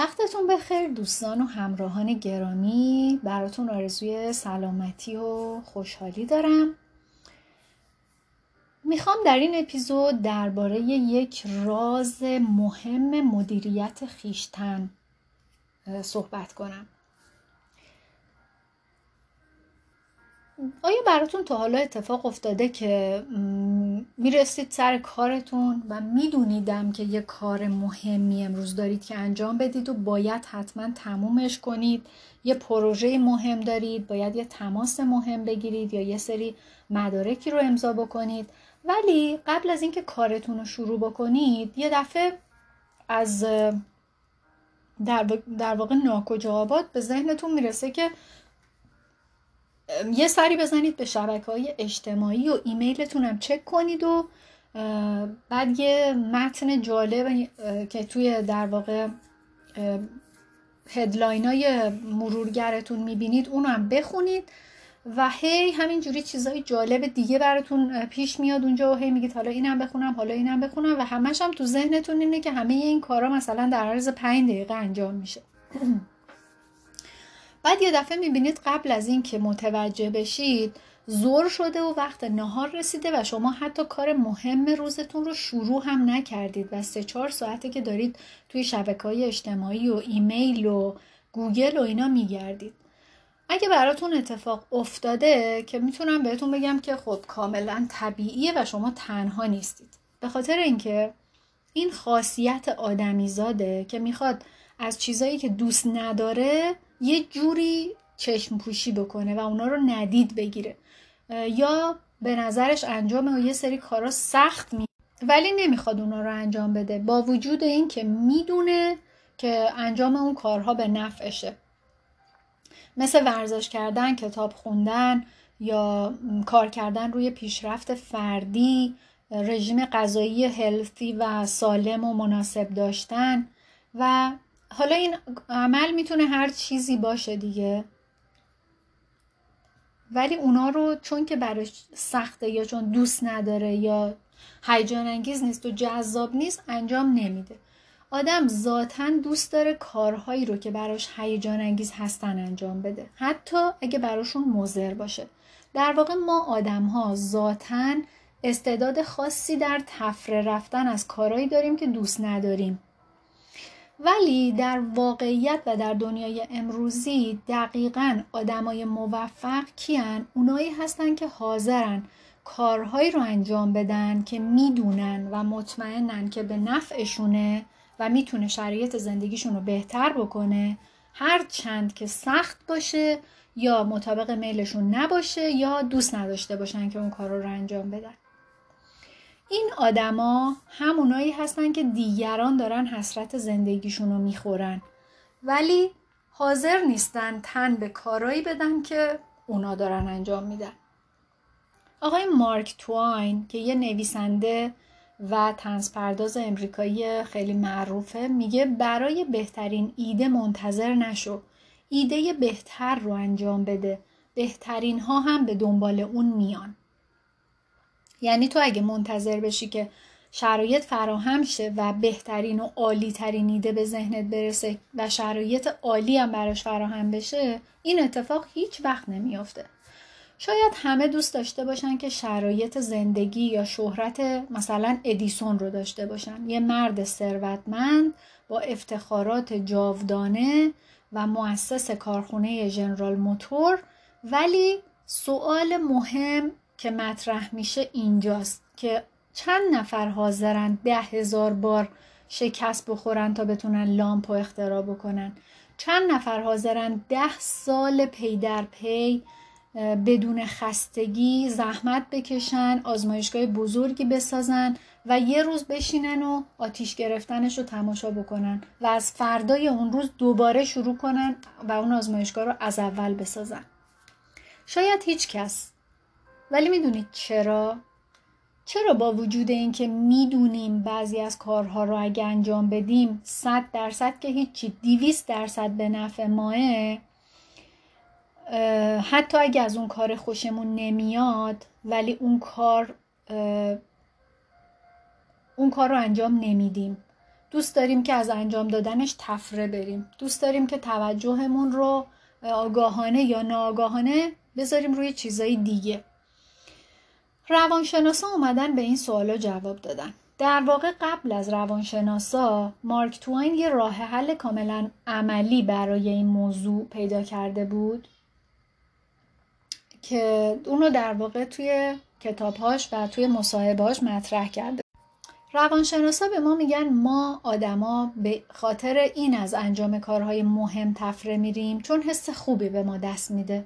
وقتتون بخیر دوستان و همراهان گرامی. براتون آرزوی سلامتی و خوشحالی دارم. می‌خوام در این اپیزود درباره یک راز مهم مدیریت خیشتن صحبت کنم. آیا براتون تا حالا اتفاق افتاده که می‌رسید سر کارتون و میدونیدم که یه کار مهمی امروز دارید که انجام بدید و باید حتما تمومش کنید؟ یه پروژه مهم دارید باید یه تماس مهم بگیرید یا یه سری مدارکی رو امضا بکنید؟ ولی قبل از اینکه کارتون رو شروع بکنید یه دفعه از در واقع ناکجابات به ذهنتون می‌رسه که یه سری بزنید به شبکه های اجتماعی و ایمیلتون هم چک کنید و بعد یه متن جالب که توی در واقع هدلاین های مرورگرتون می‌بینید اونو هم بخونید و هی همینجوری چیزای جالب دیگه براتون پیش میاد اونجا و هی میگید حالا اینم بخونم حالا اینم بخونم و همش هم تو ذهنتون اینه که همه این کارا مثلا در عرض پنج دقیقه انجام میشه. بعد یه دفعه می‌بینید قبل از این که متوجه بشید زور شده و وقت نهار رسیده و شما حتی کار مهم روزتون رو شروع هم نکردید و سه چهار ساعته که دارید توی شبکه های اجتماعی و ایمیل و گوگل و اینا میگردید. اگه براتون اتفاق افتاده که می‌تونم بهتون بگم که خب کاملا طبیعیه و شما تنها نیستید. به خاطر اینکه این خاصیت آدمیزاده که می‌خواد از چیزایی که دوست نداره یه جوری چشم پوشی بکنه و اونا رو ندید بگیره. یا به نظرش انجام و یه سری کارا سخت می ولی نمی‌خواد اونا رو انجام بده. با وجود این که می‌دونه که انجام اون کارها به نفعشه. مثل ورزش کردن کتاب خوندن یا کار کردن روی پیشرفت فردی رژیم غذایی هلفی و سالم و مناسب داشتن و حالا این عمل می‌تونه هر چیزی باشه دیگه. ولی اونا رو چون که براش سخته یا چون دوست نداره یا هیجان انگیز نیست و جذاب نیست انجام نمیده. آدم ذاتا دوست داره کارهایی رو که براش هیجان انگیز هستن انجام بده. حتی اگه براشون مضر باشه. در واقع ما آدم ها ذاتا استعداد خاصی در تفره رفتن از کارهایی داریم که دوست نداریم. ولی در واقعیت و در دنیای امروزی دقیقا آدمای موفق کیان؟ اونایی هستن که حاضرن کارهایی رو انجام بدن که می‌دونن و مطمئنن که به نفعشونه و می‌تونه شرایط زندگیشون رو بهتر بکنه. هر چند که سخت باشه یا مطابق میلشون نباشه یا دوست نداشته باشن که اون کار رو انجام بدن. این آدما همونایی هستن که دیگران دارن حسرت زندگیشون رو می‌خورن. ولی حاضر نیستن تن به کارایی بدن که اونا دارن انجام میدن. آقای مارک تواین که یه نویسنده و تنزپرداز امریکایی خیلی معروفه میگه برای بهترین ایده منتظر نشو. ایده بهتر رو انجام بده. بهترین ها هم به دنبال اون میان. یعنی تو اگه منتظر بشی که شرایط فراهم شه و بهترین و عالی ترین ایده به ذهنت برسه و شرایط عالی هم براش فراهم بشه این اتفاق هیچ وقت نمیافته. شاید همه دوست داشته باشن که شرایط زندگی یا شهرت مثلا ادیسون رو داشته باشن. یه مرد ثروتمند با افتخارات جاودانه و مؤسس کارخونه ژنرال موتور ولی سوال مهم که مطرح میشه اینجاست که چند نفر حاضرن ده هزار بار شکست بخورن تا بتونن لامپ و اختراع بکنن. چند نفر حاضرن ده سال پی در پی بدون خستگی زحمت بکشن آزمایشگاه بزرگی بسازن و یه روز بشینن و آتیش گرفتنش رو تماشا بکنن و از فردای اون روز دوباره شروع کنن و اون آزمایشگاه رو از اول بسازن. شاید هیچ کس ولی می‌دونید چرا؟ چرا با وجود اینکه می‌دونیم بعضی از کارها رو اگه انجام بدیم صد درصد که هیچی دیویست درصد به نفع ماه حتی اگه از اون کار خوشمون نمیاد ولی اون کار اون کار رو انجام نمیدیم. دوست داریم که از انجام دادنش تفره بریم. دوست داریم که توجهمون رو آگاهانه یا ناآگاهانه بذاریم روی چیزای دیگه. روانشناسا اومدن به این سوالا جواب دادن. در واقع قبل از روانشناسا مارک توین یه راه حل کاملا عملی برای این موضوع پیدا کرده بود که اونو در واقع توی کتابهاش و توی مصاحبهاش مطرح کرده. روانشناسا به ما میگن ما آدما به خاطر این از انجام کارهای مهم تفره میریم چون حس خوبی به ما دست میده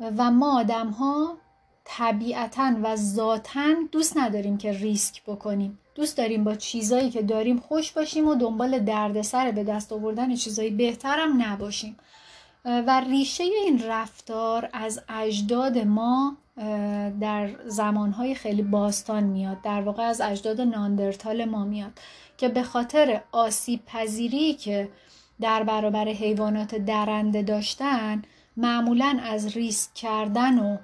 و ما آدم ها طبیعتا و ذاتا دوست نداریم که ریسک بکنیم. دوست داریم با چیزایی که داریم خوش باشیم و دنبال دردسر به دست آوردن چیزایی بهترم نباشیم. و ریشه این رفتار از اجداد ما در زمانهای خیلی باستان میاد. در واقع از اجداد ناندرتال ما میاد که به خاطر آسیب پذیری که در برابر حیوانات درنده داشتن معمولا از ریسک کردن و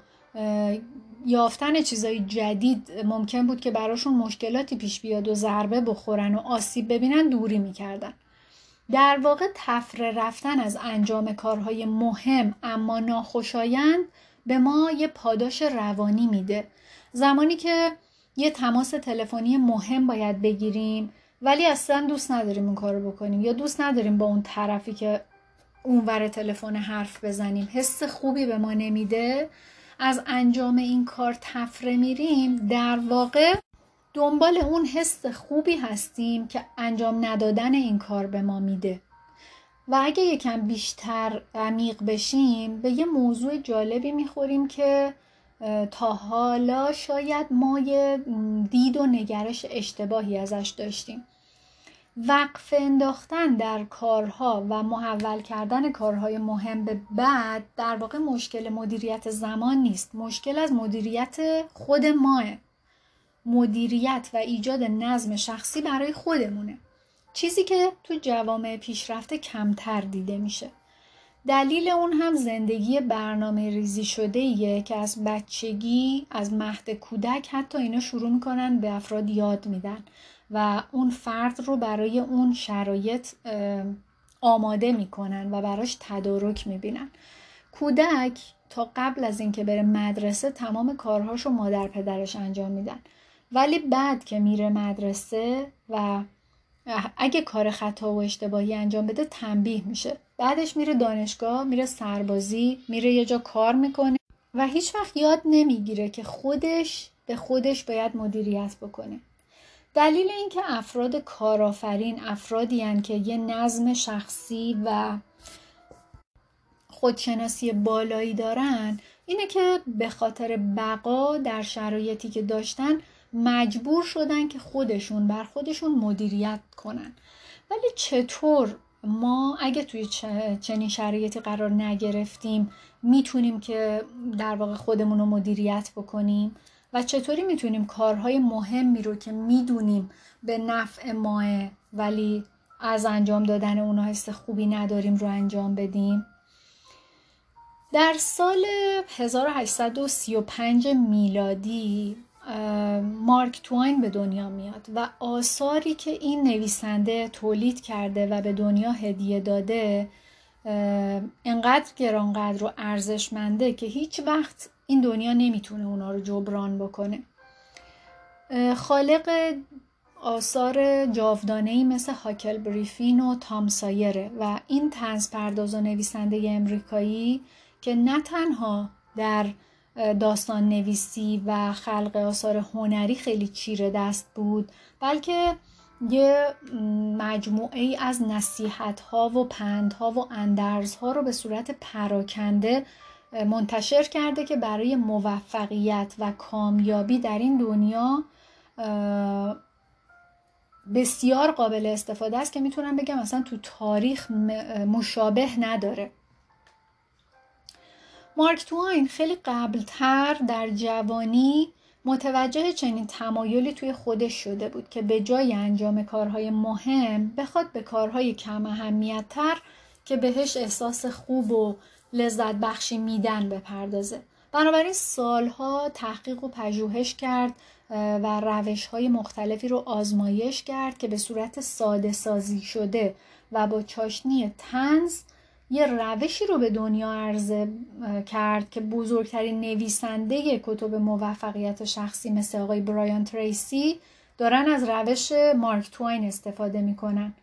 یافتن چیزای جدید ممکن بود که براشون مشکلاتی پیش بیاد و ضربه بخورن و آسیب ببینن دوری می‌کردن. در واقع تفره رفتن از انجام کارهای مهم اما ناخوشایند به ما یه پاداش روانی میده. زمانی که یه تماس تلفنی مهم باید بگیریم ولی اصلا دوست نداریم اون کارو بکنیم یا دوست نداریم با اون طرفی که اونور تلفن حرف بزنیم حس خوبی به ما نمیده. از انجام این کار تفره میریم در واقع دنبال اون حس خوبی هستیم که انجام ندادن این کار به ما میده. و اگه یکم بیشتر عمیق بشیم به یه موضوع جالبی می‌خوریم که تا حالا شاید ما یه دید و نگرش اشتباهی ازش داشتیم. وقف انداختن در کارها و محول کردن کارهای مهم به بعد در واقع مشکل مدیریت زمان نیست. مشکل از مدیریت خود ماه. مدیریت و ایجاد نظم شخصی برای خودمونه. چیزی که تو جوامع پیشرفته کمتر دیده میشه. دلیل اون هم زندگی برنامه ریزی شده ایه که از بچگی از مهد کودک حتی اینا شروع می‌کنن به افراد یاد میدن. و اون فرد رو برای اون شرایط آماده می‌کنن و براش تدارک می‌بینن. کودک تا قبل از اینکه بره مدرسه تمام کارهاش رو مادر پدرش انجام میدن. ولی بعد که میره مدرسه و اگه کار خطا و اشتباهی انجام بده تنبیه میشه. بعدش میره دانشگاه میره سربازی میره یه جا کار می‌کنه و هیچ وقت یاد نمی‌گیره که خودش به خودش باید مدیریت بکنه. دلیل اینکه افراد کارآفرین افرادی که یه نظم شخصی و خودشناسی بالایی دارن اینه که به خاطر بقا در شرایطی که داشتن مجبور شدن که خودشون بر خودشون مدیریت کنن. ولی چطور ما اگه توی چنین شرایطی قرار نگرفتیم می‌تونیم که در واقع خودمون رو مدیریت بکنیم؟ و چطوری می‌تونیم کارهای مهمی رو که می‌دونیم به نفع ماه ولی از انجام دادن اونا حس خوبی نداریم رو انجام بدیم؟ در سال 1835 میلادی مارک توین به دنیا میاد و آثاری که این نویسنده تولید کرده و به دنیا هدیه داده انقدر گرانقدر و ارزشمنده که هیچ وقت این دنیا نمی‌تونه اونا رو جبران بکنه. خالق آثار جاودانه ای مثل هاکل بریفین و تام سایره و این تنز پرداز و نویسنده امریکایی که نه تنها در داستان نویسی و خلق آثار هنری خیلی چیره دست بود بلکه یه مجموعه ای از نصیحت ها و پند ها و اندرز ها رو به صورت پراکنده منتشر کرده که برای موفقیت و کامیابی در این دنیا بسیار قابل استفاده است که می‌تونم بگم اصلا تو تاریخ مشابه نداره. مارک توین خیلی قبلتر در جوانی متوجه چنین تمایلی توی خودش شده بود که به جای انجام کارهای مهم بخواد به کارهای کم اهمیت تر که بهش احساس خوب و لذت بخشی میدن بپردازه. بنابراین سالها تحقیق و پژوهش کرد و روش های مختلفی رو آزمایش کرد که به صورت ساده سازی شده و با چاشنی تنز یه روشی رو به دنیا عرضه کرد که بزرگترین نویسنده کتب موفقیت شخصی مثل آقای برایان تریسی دارن از روش مارک توین استفاده می‌کنن.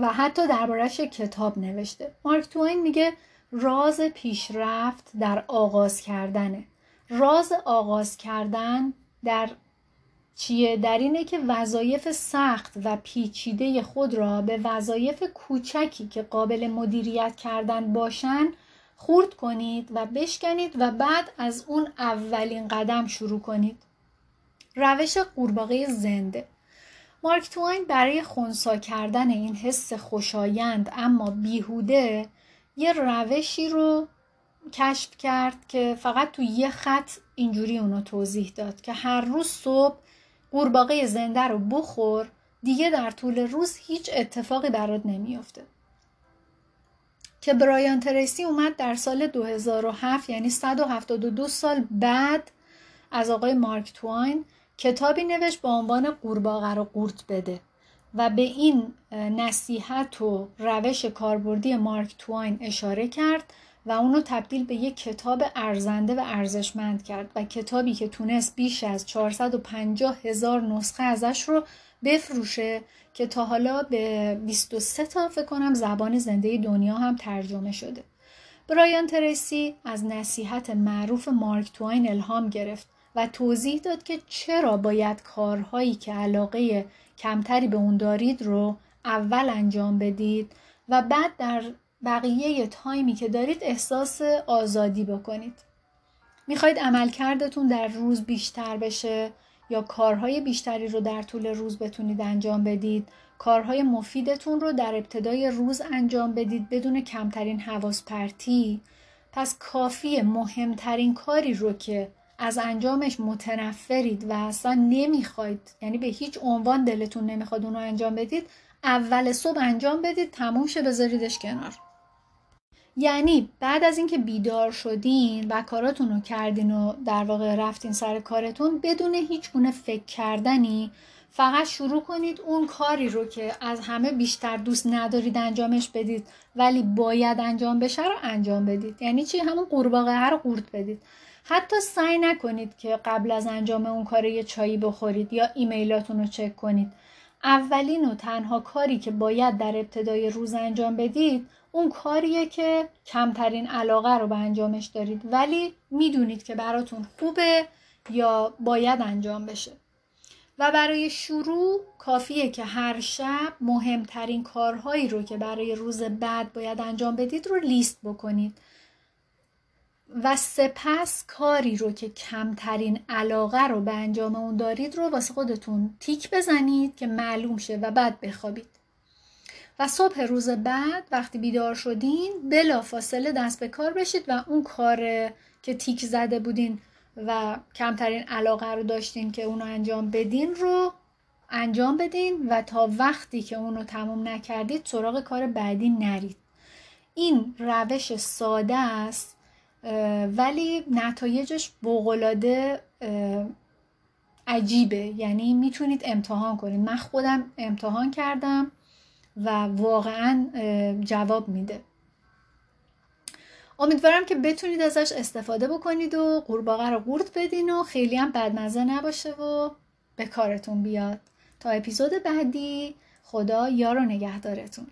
و حتی دربارهش کتاب نوشته. مارک توین میگه راز پیشرفت در آغاز کردنه. راز آغاز کردن در چیه؟ در اینه که وظایف سخت و پیچیده خود را به وظایف کوچکی که قابل مدیریت کردن باشن خورد کنید و بشکنید و بعد از اون اولین قدم شروع کنید. روش قورباغه زنده. مارک توین برای خونسا کردن این حس خوشایند اما بیهوده یه روشی رو کشف کرد که فقط تو یه خط اینجوری اونو توضیح داد که هر روز صبح قورباغه زنده رو بخور دیگه در طول روز هیچ اتفاقی برات نمیافته. که برایان تریسی اومد در سال 2007 یعنی 172 سال بعد از آقای مارک توین کتابی نوشت با عنوان قورباغه رو قورت بده و به این نصیحت و روش کاربردی مارک توین اشاره کرد و اونو تبدیل به یک کتاب ارزنده و ارزشمند کرد و کتابی که تونست بیش از 450 هزار نسخه ازش رو بفروشه که تا حالا به 23 تا فکر کنم زبان زنده دنیا هم ترجمه شده. برایان تریسی از نصیحت معروف مارک توین الهام گرفت و توضیح داد که چرا باید کارهایی که علاقه کمتری به اون دارید رو اول انجام بدید و بعد در بقیه تایمی که دارید احساس آزادی بکنید. می‌خواید عملکردتون در روز بیشتر بشه یا کارهای بیشتری رو در طول روز بتونید انجام بدید؟ کارهای مفیدتون رو در ابتدای روز انجام بدید بدون کمترین حواس پرتی پس کافی مهمترین کاری رو که از انجامش متنفرید و اصلا نمی‌خواید یعنی به هیچ عنوان دلتون نمی‌خواد اون رو انجام بدید اول صبح انجام بدید تموم شه بذاریدش کنار. یعنی بعد از اینکه بیدار شدین و کاراتون رو کردین و در واقع رفتین سر کارتون بدون هیچ گونه فکر کردنی فقط شروع کنید اون کاری رو که از همه بیشتر دوست ندارید انجامش بدید ولی باید انجام بشه رو انجام بدید. یعنی چی؟ همون قورباغه رو قورت بدید. حتی سعی نکنید که قبل از انجام اون کار یه چایی بخورید یا ایمیلاتون رو چک کنید. اولین و تنها کاری که باید در ابتدای روز انجام بدید اون کاریه که کمترین علاقه رو به انجامش دارید. ولی می‌دونید که براتون خوبه یا باید انجام بشه. و برای شروع کافیه که هر شب مهمترین کارهایی رو که برای روز بعد باید انجام بدید رو لیست بکنید. و سپس کاری رو که کمترین علاقه رو به انجام اون دارید رو واسه خودتون تیک بزنید که معلوم شه و بعد بخوابید. و صبح روز بعد وقتی بیدار شدین بلا فاصله دست به کار بشید و اون کار که تیک زده بودین و کمترین علاقه رو داشتین که اونو انجام بدین رو انجام بدین و تا وقتی که اونو تموم نکردید سراغ کار بعدی نرید. این روش ساده است ولی نتایجش بغلاده عجیبه. یعنی می‌تونید امتحان کنید. من خودم امتحان کردم و واقعا جواب میده. امیدوارم که بتونید ازش استفاده بکنید و قورباغه رو قورت بدین و خیلی هم بدمزه نباشه و به کارتون بیاد. تا اپیزود بعدی خدا یار و نگهدارتون.